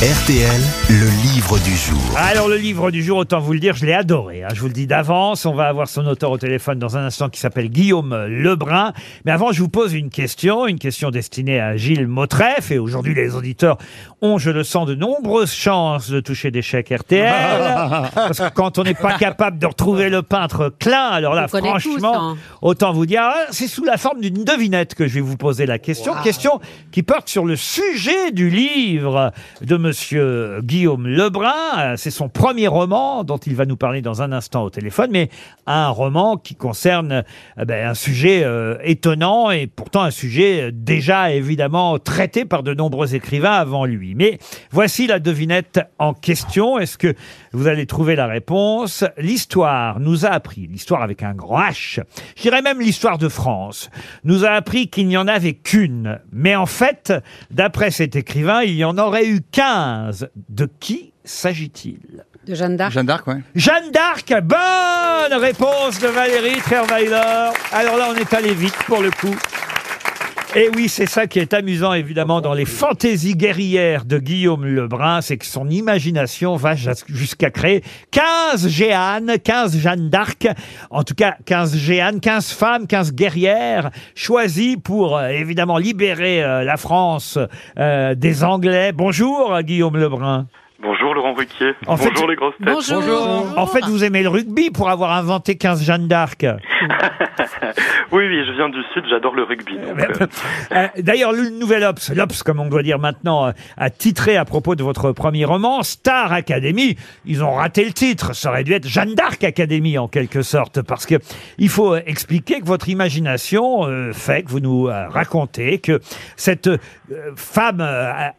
RTL, le livre du jour. Alors le livre du jour, autant vous le dire, je l'ai adoré. hein. Je vous le dis d'avance. On va avoir son auteur au téléphone dans un instant qui s'appelle Guillaume Lebrun. Mais avant, je vous pose une question, une question destinée à Gilles Motreff. Et aujourd'hui, les auditeurs ont, je le sens, de nombreuses chances de toucher des chèques RTL. Parce que quand on n'est pas capable de retrouver le peintre Klein, alors là, On connaît tous, franchement, hein. autant vous dire, ah, c'est sous la forme d'une devinette que je vais vous poser la question. Question qui porte sur le sujet du livre de monsieur Guillaume Lebrun. Euh, C'est son premier roman dont il va nous parler dans un instant au téléphone, mais un roman qui concerne euh, ben, un sujet euh, étonnant et pourtant un sujet déjà évidemment traité par de nombreux écrivains avant lui. Mais voici la devinette en question. Est-ce que vous allez trouver la réponse? L'histoire nous a appris, l'histoire avec un grand H, je dirais même l'histoire de France, nous a appris qu'il n'y en avait qu'une. Mais en fait, d'après cet écrivain, il y en aurait eu 15. De qui s'agit-il? De Jeanne d'Arc. Jeanne d'Arc, ouais. Jeanne d'Arc, bonne réponse de Valérie Trierweiler. Alors là, on est allé vite pour le coup. Et oui, c'est ça qui est amusant, évidemment, dans les fantaisies guerrières de Guillaume Lebrun, c'est que son imagination va jas- jusqu'à créer 15 Géannes, 15 Jeanne d'Arc, en tout cas 15 Géannes, 15 femmes, 15 guerrières, choisies pour, euh, évidemment, libérer euh, la France euh, des Anglais. Bonjour, Guillaume Lebrun. Bonjour Laurent Ruquier. En fait, Bonjour les grosses têtes. Bonjour. En fait, vous aimez le rugby pour avoir inventé 15 Jeanne d'Arc. Oui, oui, je viens du Sud, j'adore le rugby. donc, euh, Euh, D'ailleurs, le nouvel Ops, l'Ops comme on doit dire maintenant, euh, a titré à propos de votre premier roman, Star Academy. Ils ont raté le titre. Ça aurait dû être Jeanne d'Arc Academy en quelque sorte, parce que il faut expliquer que votre imagination fait que vous nous racontez que cette femme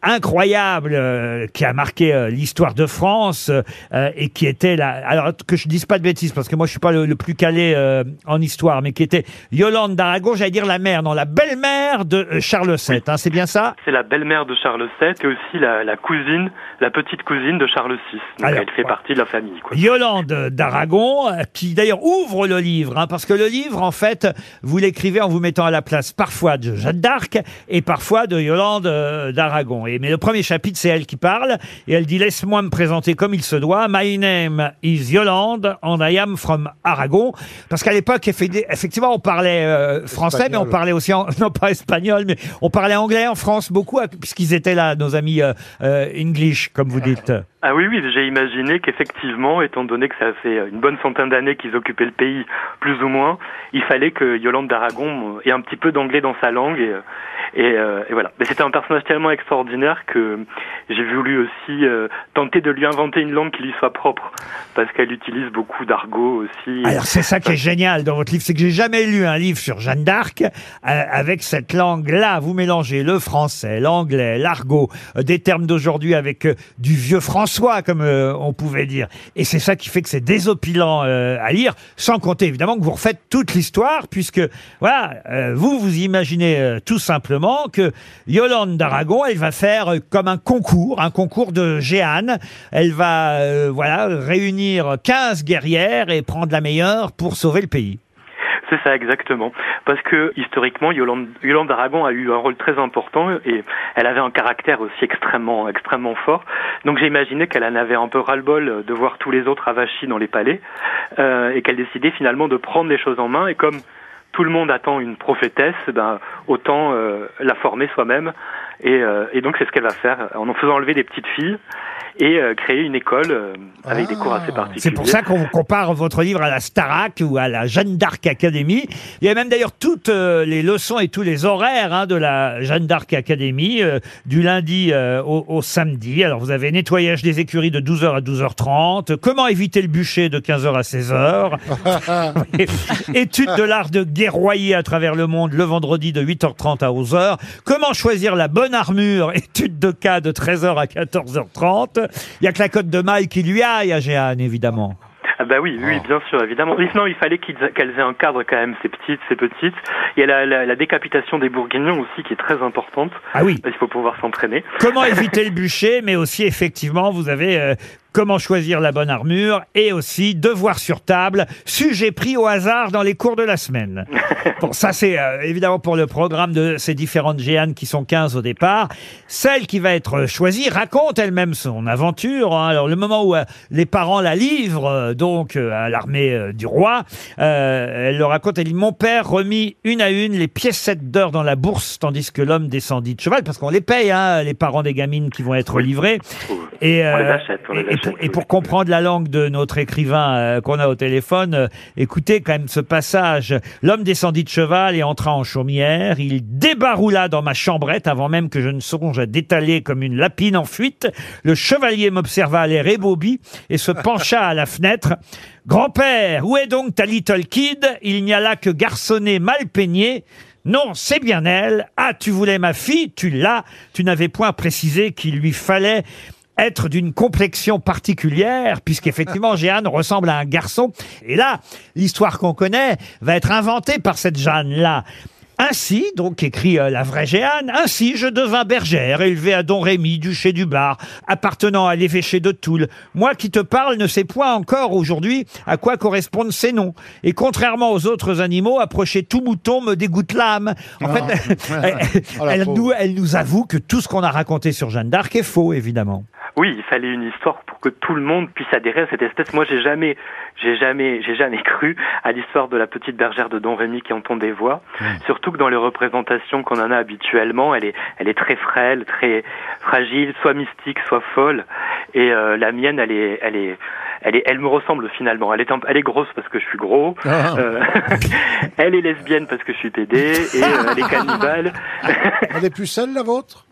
incroyable qui a marqué l'histoire de France et qui était là. Alors que je dise pas de bêtises, parce que moi je suis pas le, le plus calé euh, en histoire, mais qui était Yolande d'Aragon, j'allais dire la mère, non la belle-mère de euh, Charles VII. hein, c'est bien ça? C'est la belle-mère de Charles VII et aussi la, la cousine, la petite cousine de Charles VI. Donc Alors, elle fait partie de la famille. Quoi. Yolande d'Aragon, euh, qui d'ailleurs ouvre le livre, hein, parce que le livre, en fait, vous l'écrivez en vous mettant à la place parfois de Jeanne d'Arc et parfois de Yolande euh, d'Aragon. Mais le premier chapitre, c'est elle qui parle et elle dit laisse-moi me présenter comme il se doit. My name is Yolande and I am from Aragon. Parce qu'à l'époque, effe- effectivement, on parlait euh, français, mais on parlait aussi en, non pas espagnol, mais on parlait anglais en France beaucoup, à- puisqu'ils étaient là, nos amis euh, euh, English, comme vous dites. Ah oui, oui, j'ai imaginé qu'effectivement, étant donné que ça fait une bonne centaine d'années qu'ils occupaient le pays, plus ou moins, il fallait que Yolande d'Aragon ait un petit peu d'anglais dans sa langue. Et, euh, et voilà. Mais c'était un personnage tellement extraordinaire que j'ai voulu aussi euh, tenter de lui inventer une langue qui lui soit propre, parce qu'elle utilise beaucoup d'argot aussi. Alors c'est ça qui est génial dans votre livre, c'est que j'ai jamais lu un livre sur Jeanne d'Arc euh, avec cette langue-là. Vous mélangez le français, l'anglais, l'argot, euh, des termes d'aujourd'hui avec du vieux François, comme euh, on pouvait dire. Et c'est ça qui fait que c'est désopilant euh, à lire, sans compter évidemment que vous refaites toute l'histoire, puisque voilà, euh, vous vous imaginez euh, tout simplement que Yolande d'Aragon, elle va faire euh, comme un concours, un concours de Géane. Elle va euh, voilà réunir 15 guerrières et prendre la meilleure pour sauver le pays. C'est ça exactement. Parce que historiquement, Yolande, Yolande d'Aragon a eu un rôle très important et elle avait un caractère aussi extrêmement, extrêmement fort. Donc j'ai imaginé qu'elle en avait un peu ras-le-bol de voir tous les autres avachis dans les palais euh, et qu'elle décidait finalement de prendre les choses en main et comme tout le monde attend une prophétesse, ben, autant euh, la former soi-même. Et, euh, et donc c'est ce qu'elle va faire en en faisant enlever des petites filles et euh, créer une école euh, avec des cours assez particuliers. C'est pour ça qu'on compare votre livre à la Starac ou à la Jeanne d'Arc Academy. Il y a même d'ailleurs toutes euh, les leçons et tous les horaires hein, de la Jeanne d'Arc Academy, euh, du lundi euh, au, au samedi. Alors vous avez nettoyage des écuries de 12h à 12h30, comment éviter le bûcher de 15h à 16h, étude de l'art de guerroyer à travers le monde le vendredi de 8h30 à 11h, comment choisir la bonne armure, étude de cas de 13h à 14h30. Il y a que la cote de maille qui lui aille à Géane, évidemment. Ah bah oui, oui, bien sûr, évidemment. Sinon, il fallait qu'ils- qu'elles aient un cadre quand même, ces petites, ces petites. Il y a la, la- la décapitation des bourguignons aussi qui est très importante. Ah oui. Il faut pouvoir s'entraîner. Comment éviter le bûcher, mais aussi effectivement, vous avez euh, comment choisir la bonne armure et aussi devoir sur table, sujet pris au hasard dans les cours de la semaine. Bon, ça c'est euh, évidemment pour le programme de ces différentes Géanes qui sont 15 au départ. Celle qui va être choisie raconte elle-même son aventure. hein. Alors le moment où euh, les parents la livrent euh, donc euh, à l'armée euh, du roi, euh, elle le raconte, elle dit mon père remit une à une les piécettes d'or dans la bourse tandis que l'homme descendit de cheval parce qu'on les paye hein, les parents des gamines qui vont être livrées. Et, On les achète, on les et- et achète, et pour comprendre la langue de notre écrivain euh, qu'on a au téléphone, euh, écoutez quand même ce passage. L'homme descendit de cheval et entra en chaumière. Il débaroula dans ma chambrette avant même que je ne songe à détaler comme une lapine en fuite. Le chevalier m'observa à l'air ébobi et se pencha à la fenêtre. Grand-père, où est donc ta little kid? Il n'y a là que garçonnet mal peigné. Non, c'est bien elle. Ah, tu voulais ma fille, tu l'as. Tu n'avais point précisé qu'il lui fallait être d'une complexion particulière, puisqu'effectivement, Jeanne ressemble à un garçon. Et là, l'histoire qu'on connaît va être inventée par cette Jeanne-là. Ainsi, donc écrit euh, la vraie Jeanne, ainsi je devins bergère, élevée à Don Rémy, duché du Bar, appartenant à l'évêché de Toul. Moi qui te parle ne sais point encore aujourd'hui à quoi correspondent ces noms. Et contrairement aux autres animaux, approcher tout mouton me dégoûte l'âme. En Ah. fait, elle, la elle nous, elle nous avoue que tout ce qu'on a raconté sur Jeanne d'Arc est faux, évidemment. Oui, il fallait une histoire pour que tout le monde puisse adhérer à cette espèce. Moi, j'ai jamais, j'ai jamais, j'ai jamais cru à l'histoire de la petite bergère de Don Rémy qui entend des voix. Surtout que dans les représentations qu'on en a habituellement, elle est, elle est très frêle, très fragile, soit mystique, soit folle. Et euh, la mienne, elle est, elle est, elle est, elle me ressemble finalement. Elle est, elle est grosse parce que je suis gros. Ah. Euh, elle est lesbienne parce que je suis pédé et euh, elle est cannibale. Elle est plus seule, la vôtre?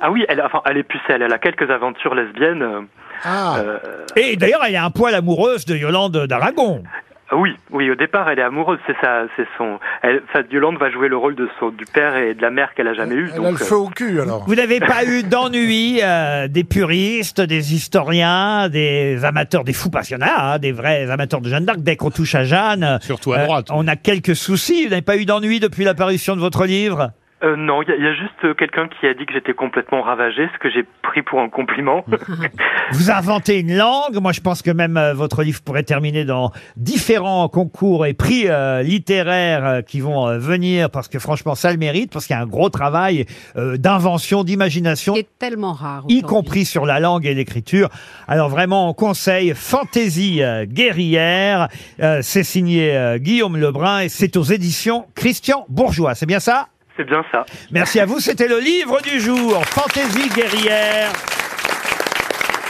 Ah oui, elle, enfin, elle est pucelle. Elle a quelques aventures lesbiennes. euh, Ah, euh, Et d'ailleurs, elle est un poil amoureuse de Yolande d'Aragon. Ah Oui, oui, au départ, elle est amoureuse, c'est ça, c'est son. Elle, enfin, Yolande va jouer le rôle de son, du père et de la mère qu'elle a jamais eu. elle donc, a le euh, feu au cul, alors. Vous n'avez pas eu d'ennui euh, des puristes, des historiens, des amateurs, des fous passionnés, hein, des vrais amateurs de Jeanne d'Arc. Dès qu'on touche à Jeanne, Surtout à droite. on a quelques soucis. Vous n'avez pas eu d'ennui depuis l'apparition de votre livre? Euh, non, il y, y a juste euh, quelqu'un qui a dit que j'étais complètement ravagé, ce que j'ai pris pour un compliment. Vous inventez une langue. Moi, je pense que même euh, votre livre pourrait terminer dans différents concours et prix euh, littéraires euh, qui vont euh, venir parce que franchement, ça le mérite parce qu'il y a un gros travail euh, d'invention, d'imagination qui est tellement rare. y compris sur la langue et l'écriture. Alors vraiment, on conseille Fantaisie euh, guerrière. Euh, c'est signé euh, Guillaume Lebrun et c'est aux éditions Christian Bourgeois. C'est bien ça? C'est bien ça. Merci à vous. C'était le livre du jour, Fantaisie guerrière,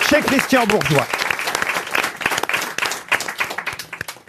chez Christian Bourgeois.